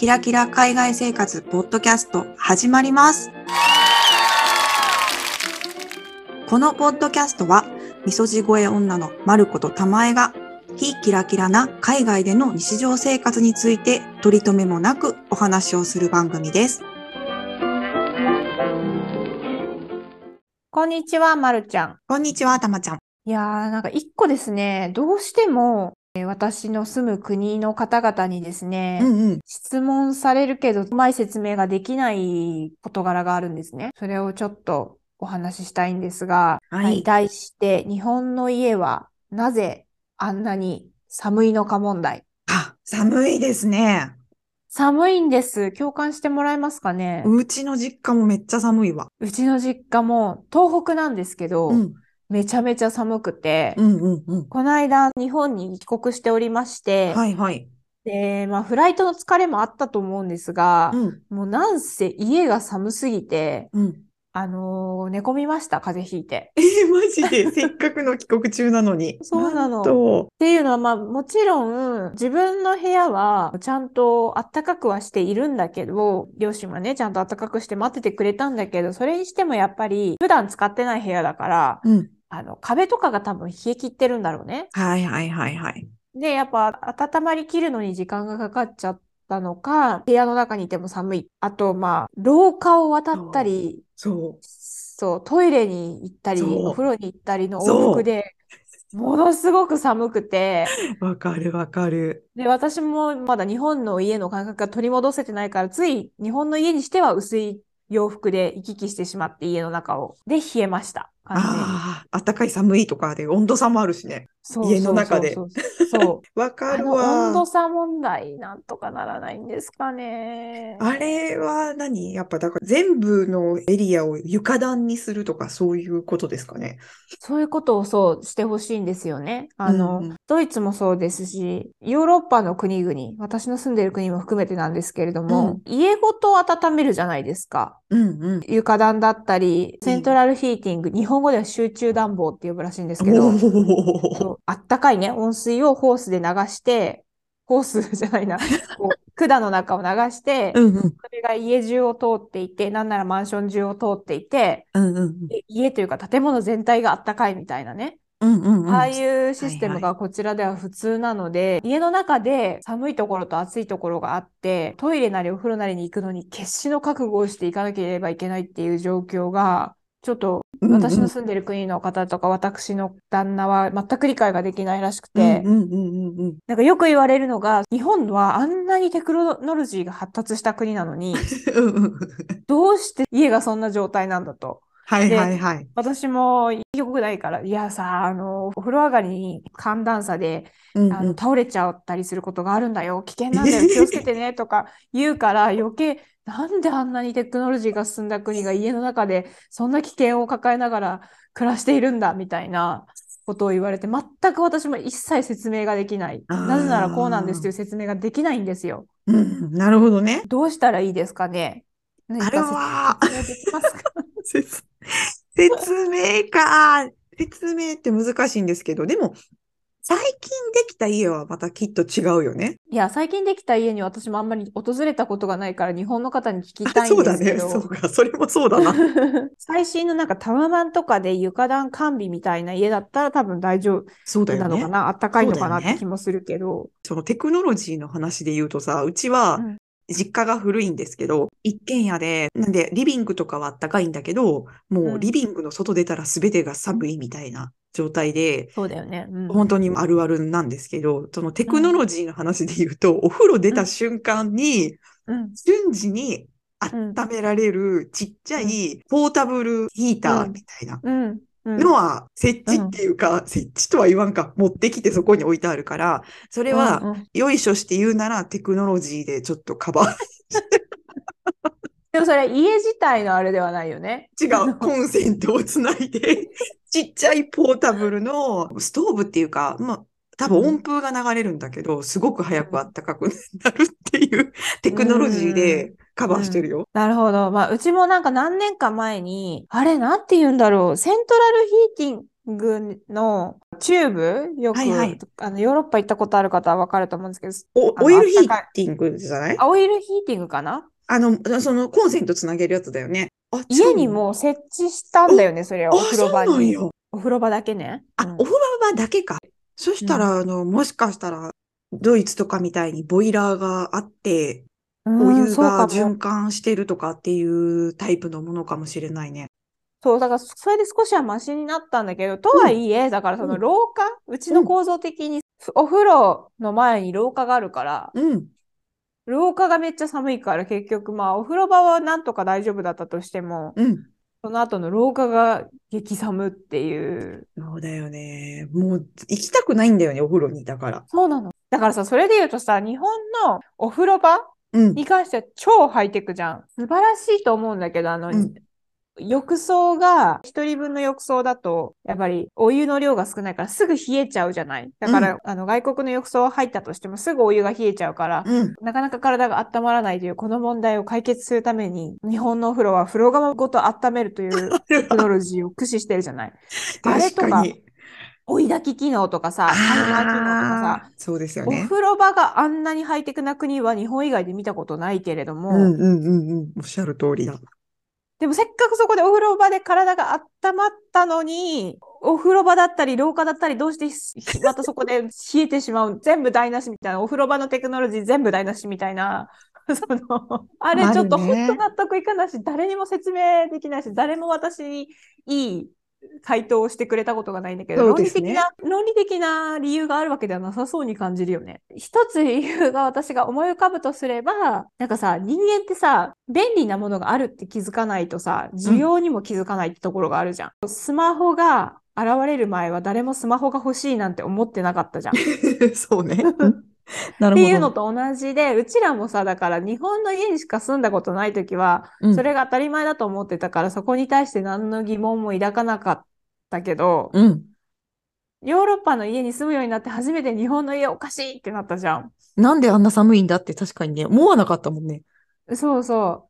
キラキラ海外生活ポッドキャスト始まります。このポッドキャストは、みそじ声女のまることたまえが、非キラキラな海外での日常生活について取り留めもなくお話をする番組です。こんにちは、まるちゃん。こんにちは、たまちゃん。いやー、なんか一個ですね、どうしても、えー私の住む国の方々にですね、うんうん。質問されるけど、うまい説明ができない事柄があるんですね。それをちょっとお話ししたいんですが、はい題して、日本の家はなぜあんなに寒いのか問題。あ、寒いですね。寒いんです。共感してもらえますかね。うちの実家もめっちゃ寒いわ。うちの実家も東北なんですけど、うん。めちゃめちゃ寒くて、うんうんうん。この間日本に帰国しておりまして、はいはい。で、まあフライトの疲れもあったと思うんですがう、ん。もうなんせ家が寒すぎて、うん。あのー寝込みました、風邪ひいて。えー、マジで、せっかくの帰国中なのに。そうなのっていうのは、まあもちろん自分の部屋はちゃんと暖かくはしているんだけど、両親はね、ちゃんと暖かくして待っててくれたんだけど、それにしてもやっぱり普段使ってない部屋だから、うん。あの壁とかが多分冷え切ってるんだろうね。はいはいはいはい。で、やっぱ温まりきるのに時間がかかっちゃったのか、部屋の中にいても寒い。あと、まあ、廊下を渡ったり、そそう、トイレに行ったり、お風呂に行ったりの往復で、ものすごく寒くて、う。わかるわかる。で、私もまだ日本の家の感覚が取り戻せてないから、つい日本の家にしては薄い洋服で行き来してしまって家の中を。で、冷えました。ああ、暖かい寒いとかで温度差もあるしね。家の中でそう。わかるあの温度わ。差問題なんとかならないんですかね。あれは何？やっぱだから全部のエリアを床暖にするとかそういうことですかね。そういうことをそうしてほしいんですよね。あの、うんうんドイツもそうですし、ヨーロッパの国々、私の住んでる国も含めてなんですけれども、家ごと温めるじゃないですか。うんうん。床暖だったり、セントラルヒーティング、日本語では集中暖房って呼ぶらしいんですけど、あったかいね、温水をホースで流して、ホースじゃないな、こう 管の中を流して、うんうん。それが家中を通っていて、なんならマンション中を通っていて、うんうんで家というか建物全体があったかいみたいなね。うんうんうん。ああいうシステムはいがこちらでは普通なので、家の中で寒いところと暑いところがあって、トイレなりお風呂なりに行くのに決死の覚悟をしていかなければいけないっていう状況が、ちょっと私の住んでる国の方とか私の旦那は全く理解ができないらしくて。なんかよく言われるのが、日本はあんなにテクノロジーが発達した国なのに、どうして家がそんな状態なんだと。はいはいはい。私もよくないから、いやさ、あの、お風呂上がりに寒暖差で、うんあの、倒れちゃったりすることがあるんだよ。危険なんだよ。気をつけてね。とか言うから余計、なんであんなにテクノロジーが進んだ国が家の中でそんな危険を抱えながら暮らしているんだみたいなことを言われて、全く私も一切説明ができない。なぜならこうなんですという説明ができないんですよ。うん、なるほどね。どうしたらいいですかね。何あれかは説明できますか？説説明か。説明って難しいんですけど、でも、最近できた家はまたきっと違うよね。いや、最近できた家に私もあんまり訪れたことがないから日本の方に聞きたいんそうだね。ですけど。そうか。それもそうだな。最新のなんかタワマンとかで床暖完備みたいな家だったら多分大丈そうだよね。夫なのかな、あったかいのかなって気もするけど。そのテクノロジーの話で言うとさ、うちはうん実家が古いんですけど、一軒家で、なんでリビングとかはあったかいんだけど、もううん。リビングの外出たら全てが寒いみたいな状態で、そうだよね。うん。本当にあるあるなんですけど、そのテクノロジーの話で言うと、お風呂出た瞬間に、うん。瞬時に温められるちっちゃいポータブルヒーターみたいな。うんうんのは設置っていうか、設置とは言わんか、持ってきてそこに置いてあるから、それは、うんうん。よいしょして言うならテクノロジーでちょっとカバー。でもそれ家自体のあれではないよね。違う、コンセントをつないで、ちっちゃいポータブルのストーブっていうか、まあ、多分温風が流れるんだけど、すごく早く暖かくなるっていうテクノロジーでカバーしてるよ。なるほど。まあ、うちもなんか何年か前に、あれ、なんて言うんだろう。セントラルヒーティング、グのチューブ、よく、はいはいあのヨーロッパ行ったことある方はわかると思うんですけど、オイルヒーティングじゃない？あオイルヒーティングかな？あの、そのコンセントつなげるやつだよね。あ、家にも設置したんだよね、それをあ、お風呂場に。お風呂場だけね。あ、うんお風呂場だけか。そしたら、あの、もしかしたら、ドイツとかみたいにボイラーがあって、おうん湯が循環してるとかっていうタイプのものかもしれないね。そう、だからそれで少しはマシになったんだけど、とはいえ、だからそのうん廊下、うちの構造的にお風呂の前に廊下があるから、うん。廊下がめっちゃ寒いから結局まあお風呂場はなんとか大丈夫だったとしても、うん。その後の廊下が激寒っていう。そうだよね。もう、行きたくないんだよね、お風呂に。だから。そうなの。だからさ、それで言うとさ、日本のお風呂場うん。に関しては超ハイテクじゃん。素晴らしいと思うんだけど、あの、うん浴槽が、一人分の浴槽だと、やっぱりお湯の量が少ないからすぐ冷えちゃうじゃない。だから、うんあの、外国の浴槽入ったとしてもすぐお湯が冷えちゃうから、うん。なかなか体が温まらないというこの問題を解決するために、日本のお風呂は風呂釜ごと温めるという テクノロジーを駆使してるじゃない。あれ確とか。追い炊き機能とかさ、タイマー機能とかさそうですよおね。風呂場があんなにハイテクな国は日本以外で見たことないけれども、うんうんうんうん。おっしゃる通りだ。でもせっかくそこでお風呂場で体が温まったのに、お風呂場だったり廊下だったりどうしてひまたそこで冷えてしまう、全部台無しみたいな、お風呂場のテクノロジー全部台無しみたいな、その、あれちょっと本当納得いかないし、誰にも説明できないし、誰も私にいい回答をしてくれたことがないんだけど、論理的な、論理的な理由があるわけではなさそうに感じるよね。一つ理由が私が思い浮かぶとすれば、なんかさ、人間ってさ、便利なものがあるって気づかないとさ、需要にも気づかないってところがあるじゃん。スマホが現れる前は誰もスマホが欲しいなんて思ってなかったじゃん。っ そうね。うんなるほど。ていうのと同じで、うちらもさ、だから日本の家にしか住んだことないときは、うんそれが当たり前だと思ってたから、そこに対して何の疑問も抱かなかったけど、うん。ヨーロッパの家に住むようになって初めて日本の家おかしいってなったじゃん。なんであんな寒いんだって確かにね、思わなかったもんね。そうそ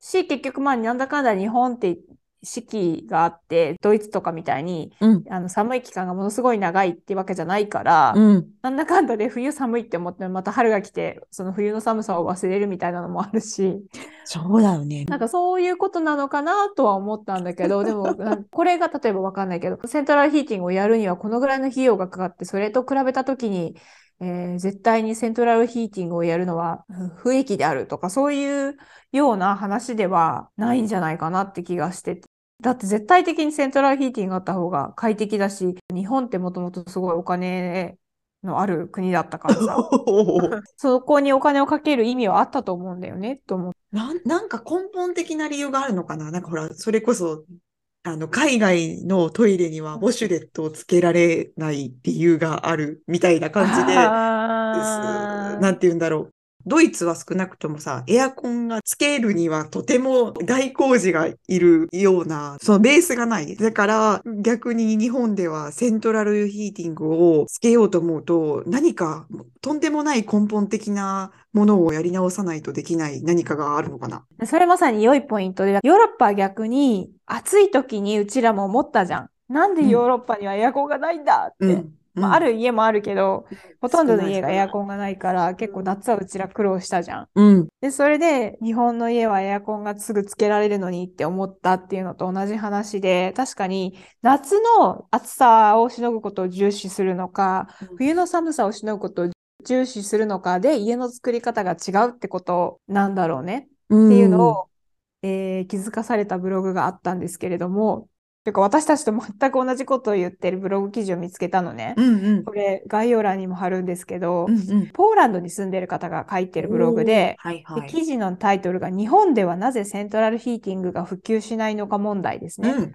う。し、結局まあなんだかんだ日本って四季があって、ドイツとかみたいにうん。あの寒い期間がものすごい長いってわけじゃないから、うん。なんだかんだで冬寒いって思ってもまた春が来て、その冬の寒さを忘れるみたいなのもあるし、そうだよね。なんかそういうことなのかなとは思ったんだけど、でもこれが例えばわかんないけど、セントラルヒーティングをやるにはこのぐらいの費用がかかって、それと比べたときに、えー絶対にセントラルヒーティングをやるのはうん不益であるとか、そういうような話ではないんじゃないかなって気がしてて。だって絶対的にセントラルヒーティングがあった方が快適だし、日本ってもともとすごいお金のある国だったからさ、そこにお金をかける意味はあったと思うんだよね、と思って。なん、なんか根本的な理由があるのかな？なんかほら、それこそ、あの、海外のトイレにはウォシュレットをつけられない理由があるみたいな感じで、なんて言うんだろう。ドイツは少なくともさ、エアコンがつけるにはとても大工事がいるような、そのベースがない。だから逆に日本ではセントラルヒーティングをつけようと思うと、何かとんでもない根本的なものをやり直さないとできない何かがあるのかな。それまさに良いポイントで、ヨーロッパは逆に暑い時にうちらも思ったじゃん。なんでヨーロッパにはエアコンがないんだって。うん。まあ、ある家もあるけど、ほとんどの家がエアコンがないから、結構夏はうちら苦労したじゃん。うん。で、それで日本の家はエアコンがすぐつけられるのにって思ったっていうのと同じ話で、確かに夏の暑さをしのぐことを重視するのか、冬の寒さをしのぐことを重視するのかで家の作り方が違うってことなんだろうね。っていうのを、えー気づかされたブログがあったんですけれども、てか私たちと全く同じことを言ってるブログ記事を見つけたのね。うんうん。これ概要欄にも貼るんですけど、うんうん。ポーランドに住んでる方が書いてるブログで、はいはい。で記事のタイトルが日本ではなぜセントラルヒーティングが普及しないのか問題ですね。うん。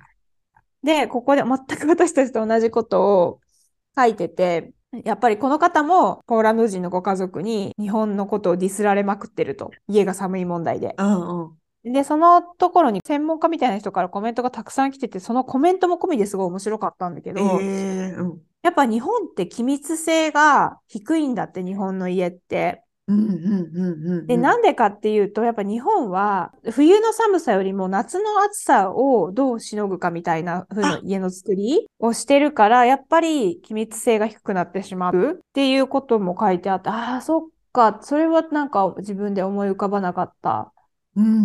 で、ここで全く私たちと同じことを書いてて、やっぱりこの方もポーランド人のご家族に日本のことをディスられまくってると。家が寒い問題で。うんうん。で、そのところに専門家みたいな人からコメントがたくさん来てて、そのコメントも込みですごい面白かったんだけど、ええうん。やっぱ日本って気密性が低いんだって、日本の家って。で、なんでかっていうと、やっぱ日本は冬の寒さよりも夏の暑さをどうしのぐかみたいな風な家の作りをしてるから、やっぱり気密性が低くなってしまう。っていうことも書いてあって、ああ、そっか、それはなんか自分で思い浮かばなかった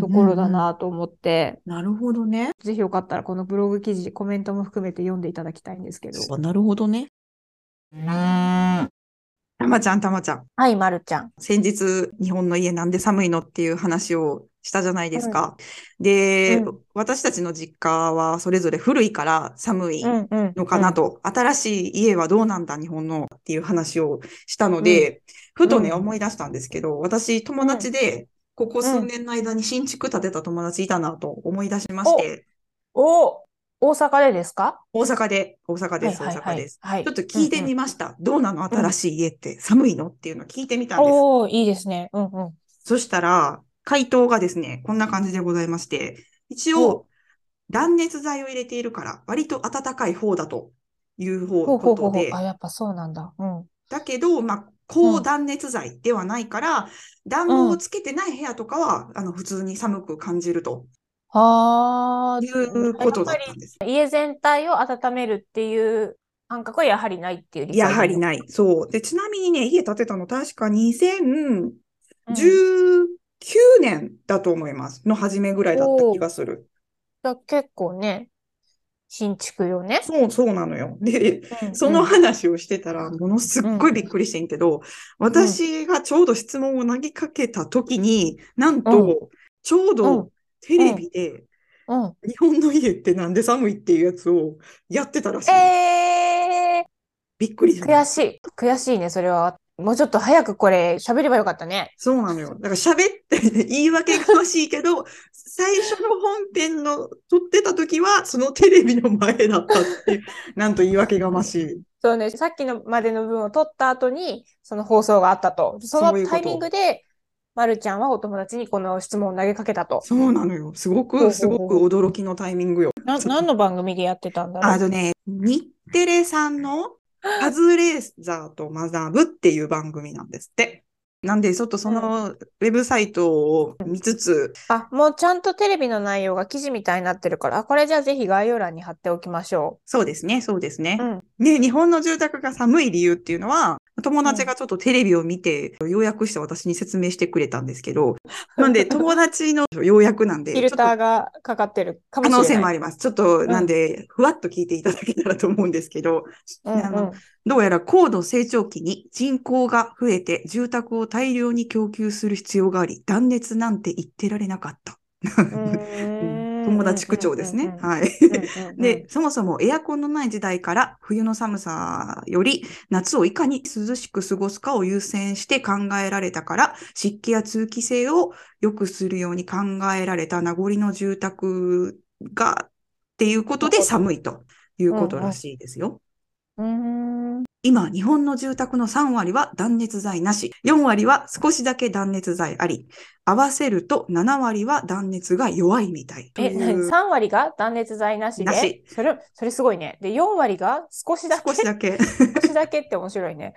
ところだなと思って、なるほどね。ぜひよかったらこのブログ記事、コメントも含めて読んでいただきたいんですけど。なるほどね。たまちゃん、たまちゃん。はい、まるちゃん。先日、日本の家なんで寒いのっていう話をしたじゃないですか。で、うん私たちの実家はそれぞれ古いから寒いうんうん。のかなと、新しい家はどうなんだ、日本のっていう話をしたので、ふとね、うん思い出したんですけど、私、友達で、ここ数年の間に新築建てた友達いたなと思い出しまして、お、大阪でですか？大阪で、大阪です、はいはいはい大阪です。はいちょっと聞いてみました。どうなの？新しい家って寒いの？っていうのを聞いてみたんです。おおいいですね。うんうん。そしたら、回答がですね、こんな感じでございまして、一お応、断熱材を入れているから、割と暖かい方だという方ほうほうほうほう。ことで、あ、やっぱそうなんだ。うん。だけど、まあ、高断熱材ではないから、暖房をつけてない部屋とかは、あの、普通に寒く感じるとはあ。いうことだったんです。り家全体を温めるっていう感覚はやはりないっていう理解やはりい。ない。そう。で、ちなみにね、家建てたの確か2019うん年だと思います。の初めぐらいだった気がする。じゃあ結構ね、新築よね。そう、そうなのよ。で、うんそのうん話をしてたら、ものすっごいびっくりしてんけど、私がちょうど質問を投げかけた時に、なんと、ちょううんどテレビで、うん。日本の家ってなんで寒いっていうやつをやってたらしい。えびっくりしー、た。悔しい。悔しいね、それは。もうちょっと早くこれ喋ればよかったね。そうなのよ。だから喋って、言い訳がましいけど、最初の本編の撮ってた時は、そのテレビの前だったっていう、なんと言い訳がましい。そうね、さっきのまでの分を取った後に、その放送があったと。そのタイミングで、まるちゃんはお友達にこの質問を投げかけたと。そうなのよ。すごく、すごく驚きのタイミングよ。な、何の番組でやってたんだろう？あとね、日テレさんのカズレーザーと学ぶっていう番組なんですって。なんで、ちょっとそのウェブサイトを見つつ、あ、もうちゃんとテレビの内容が記事みたいになってるから、あこれじゃあぜひ概要欄に貼っておきましょそうですね、そうですねう。。うん。ね、日本の住宅が寒い理由っていうのは、友達がちょっとテレビを見て、要約して私に説明してくれたんですけど、なんで、友達の要約なんで、フィルターがかかってる可能。性もあります。ちょっと、んなんで、ふわっと聞いていただけたらと思うんですけど、うんうんあのどうやら高度成長期に人口が増えて住宅を大量に供給する必要があり、断熱なんて言ってられなかった。友達口調ですね。はい。で、そもそもエアコンのない時代から冬の寒さより夏をいかに涼しく過ごすかを優先して考えられたから、湿気や通気性を良くするように考えられた名残の住宅が、っていうことで寒いということらしいですよ。うーん今、日本の住宅の3割は断熱材なし、4割は少しだけ断熱材あり、合わせると7割は断熱が弱いみたいとえ、いう。3割が断熱材なしで？なし、それ、それすごいね。で、4割が少しだけ、少しだけ。少しだけって面白いね。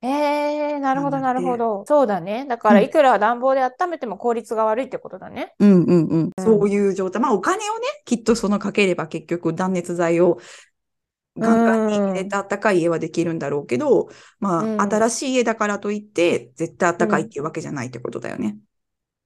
えー、なるほど、なるほど。そうだね。だから、うんいくら暖房で温めても効率が悪いってことだね。うんうんうん。そういう状態。まあお金をね、きっとそのかければ結局断熱材をガンガンに入れた暖かい家はできるんだろうけど、まうんあ新しい家だからといって絶対暖かいっていうわけじゃないってことだよね。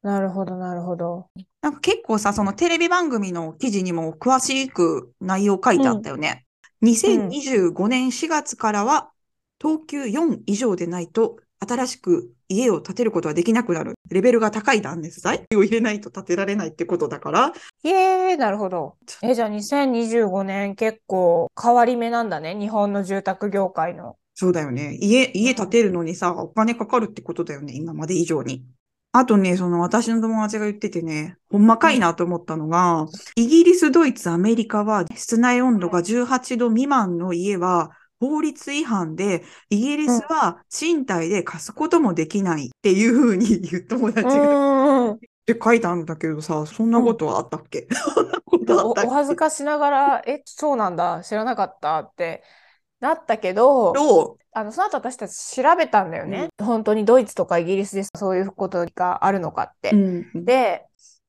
なるほど、なるほど。なんか結構さ、そのテレビ番組の記事にも詳しく内容書いてあったよね。2025年4月からは、等級4以上でないと、新しく家を建てることはできなくなる。レベルが高い断熱材を入れないと建てられないってことだから、イエーイ、なるほど。え、じゃあ2025年結構変わり目なんだね。日本の住宅業界の。そうだよね。家、家建てるのにさ、お金かかるってことだよね。今まで以上に。あとね、その私の友達が言っててね、ほんまかいなと思ったのが、イギリス、ドイツ、アメリカは室内温度が18度未満の家は法律違反で、イギリスは賃貸で貸すこともできないっていうふうに 言う友達うがんうん。って書いてあるんだけどさ、そんなことはあったっけ、そんなことあお、ったっけ？お恥ずかしながら、え、そうなんだ、知らなかったってなったけど、どあの、その後私たち調べたんだよね。本当にドイツとかイギリスでそういうことがあるのかって。う、うん、で、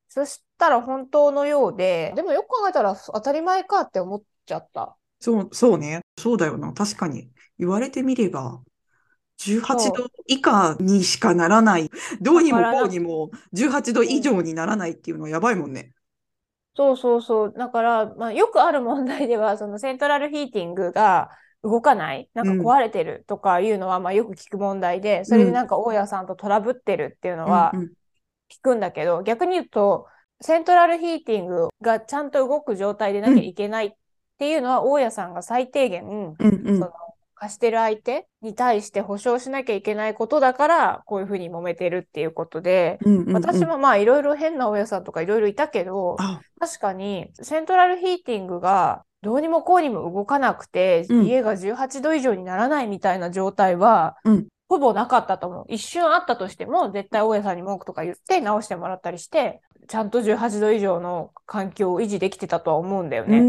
そしたら本当のようで、でもよく考えたら当たり前かって思っちゃった。そう、そうね。そうだよな。確かに。言われてみれば、18度以下にしかならない。どうにもこうにも18度以上にならないっていうのはやばいもんね。そうそうそう。だから、まあ、よくある問題では、そのセントラルヒーティングが動かない、なんか壊れてるとかいうのは、まあよく聞く問題で、それでなんか大家さんとトラブってるっていうのはうんうん聞くんだけど、逆に言うと、セントラルヒーティングがちゃんと動く状態でなきゃいけないっていうのは、大家さんが最低限、うんうん。その貸してる相手に対して保証しなきゃいけないことだから、こういうふうに揉めてるっていうことで、うんうんうん。私もまあいろいろ変な大家さんとかいろいろいたけど、あ、確かにセントラルヒーティングがどうにもこうにも動かなくて、うん。家が18度以上にならないみたいな状態は、うん。ほぼなかったと思う。一瞬あったとしても、絶対大家さんに文句とか言って直してもらったりして、ちゃんと18度以上の環境を維持できてたとは思うんだようね。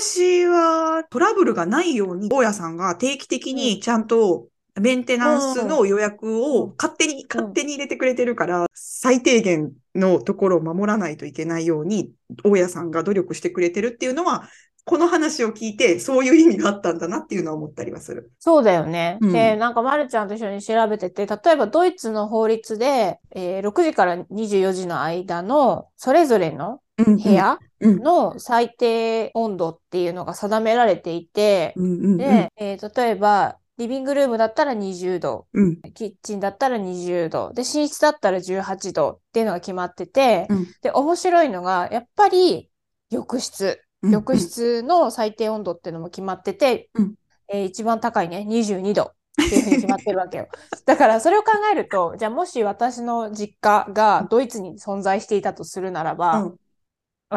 私はトラブルがないように、大家さんが定期的にちゃんとメンテナンスの予約を勝手に、勝手に入れてくれてるから、最低限のところを守らないといけないように、大家さんが努力してくれてるっていうのは、この話を聞いて、そういう意味があったんだなっていうのは思ったりはする。そうだよね。うん。で、なんか、まるちゃんと一緒に調べてて、例えばドイツの法律で、えー6時から24時の間のそれぞれの部部屋うんの最低温度っていうのが定められていて、で、えー例えば、リビングルームだったら20度、うん。キッチンだったら20度、で、寝室だったら18度っていうのが決まってて、うん。で、面白いのが、やっぱり浴室、うん浴室の最低温度っていうのも決まってて、うん。えー一番高いね、22度っていうふうに決まってるわけよ。だからそれを考えると、じゃあもし私の実家がドイツに存在していたとするならば、うん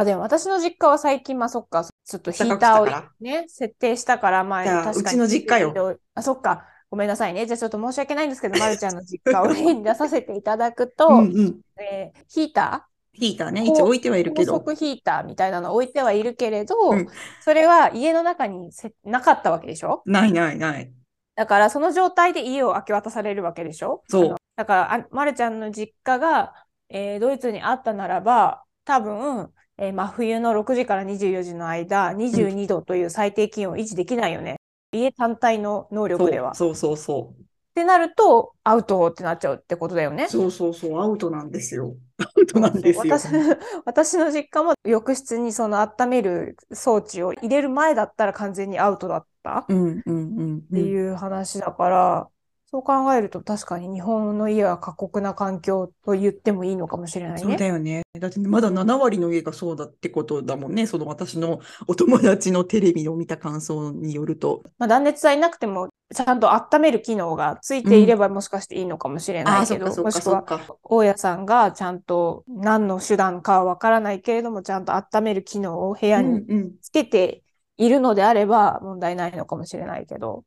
あ、でも私の実家は最近、まあそっか、ちょっとヒーターをね、設定したから、まあ確かうちの実家よ22度あ、そっか。ごめんなさいね。じゃあちょっと申し訳ないんですけど、まるちゃんの実家を例 に出させていただくと、うんうん。えーヒータヒーターね、一応置いてはいるー、けど。高速ヒーターみたいなの置いてはいるけれど、うんそれは家の中にせなかったわけでしょ？ないないない。だからその状態で家を明け渡されるわけでしょ？そうだから、あまるちゃんの実家が、えードイツにあったならば、多分、えー真冬の6時から24時の間、22度という最低気温を維持できないよね。家単体の能力では。っそうそうそうてなると、アウトってなっちゃうってことだよね。そう。そうそうアウトなんですよ。アウトなんですよ。私 私の実家も浴室にその温める装置を入れる前だったら完全にアウトだったっうんうんうんてうん。いう話だから、そう考えると確かに日本の家は過酷な環境と言ってもいいのかもしれないそうね。だよね。だってまだ7割の家がそうだってことだもんね。その私の お友達のテレビを見た感想によると。まあ、断熱材なくてもちゃんと温める機能がついていればもしかしていいのかもしれないけど、そっかそっかもしくは。大家さんがちゃんと何の手段かはわからないけれども、ちゃんと温める機能を部屋うんにうん。つけているのであれば問題ないのかもしれないけど。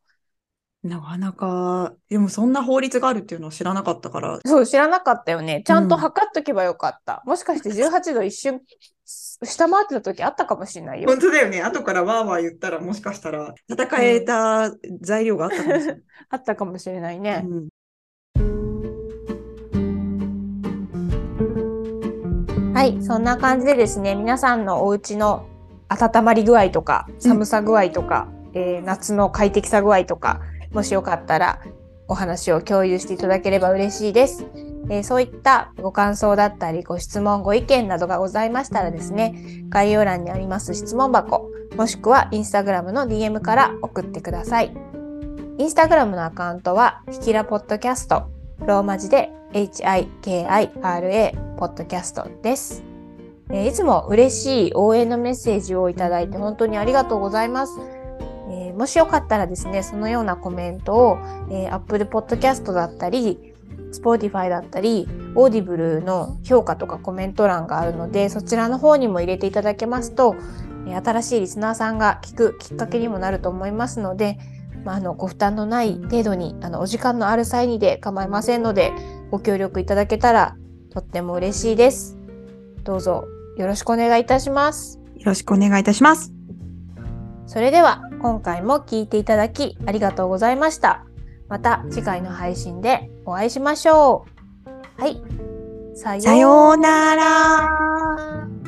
なかなか、でもそんな法律があるっていうのは知らなかったから。そう、知らなかったよね。ちゃんとうん測っとけばよかった。もしかして18度一瞬下回ってた時あったかもしれないよ。本当だよね。後からわーわー言ったらもしかしたら戦えた材料があったかもしれない。あったかもしれないね。うんはい、そんな感じでですね、皆さんのお家の温まり具合とか、寒さ具合とか、えー夏の快適さ具合とか、もしよかったらお話を共有していただければ嬉しいです。えーそういったご感想だったり、ご質問、ご意見などがございましたらですね、概要欄にあります質問箱、もしくはインスタグラムの DM から送ってください。インスタグラムのアカウントは、ひきらポッドキャスト、ローマ字で HIKIRA ポッドキャストです。えーいつも嬉しい応援のメッセージをいただいて本当にありがとうございます。えーもしよかったらですね、そのようなコメントを、えー Apple Podcast だったり、Spotify だったり、Audible の評価とかコメント欄があるので、そちらの方にも入れていただけますと、え新しいリスナーさんが聞くきっかけにもなると思いますので、まあ、あのご負担のない程度にあのお時間のある際にで構いませんのでご協力いただけたらとっても嬉しいです。どうぞよろしくお願いいたします。よろしくお願いいたします。それでは今回も聴いていただきありがとうございました。また次回の配信でお会いしましょう。はい。さようなら。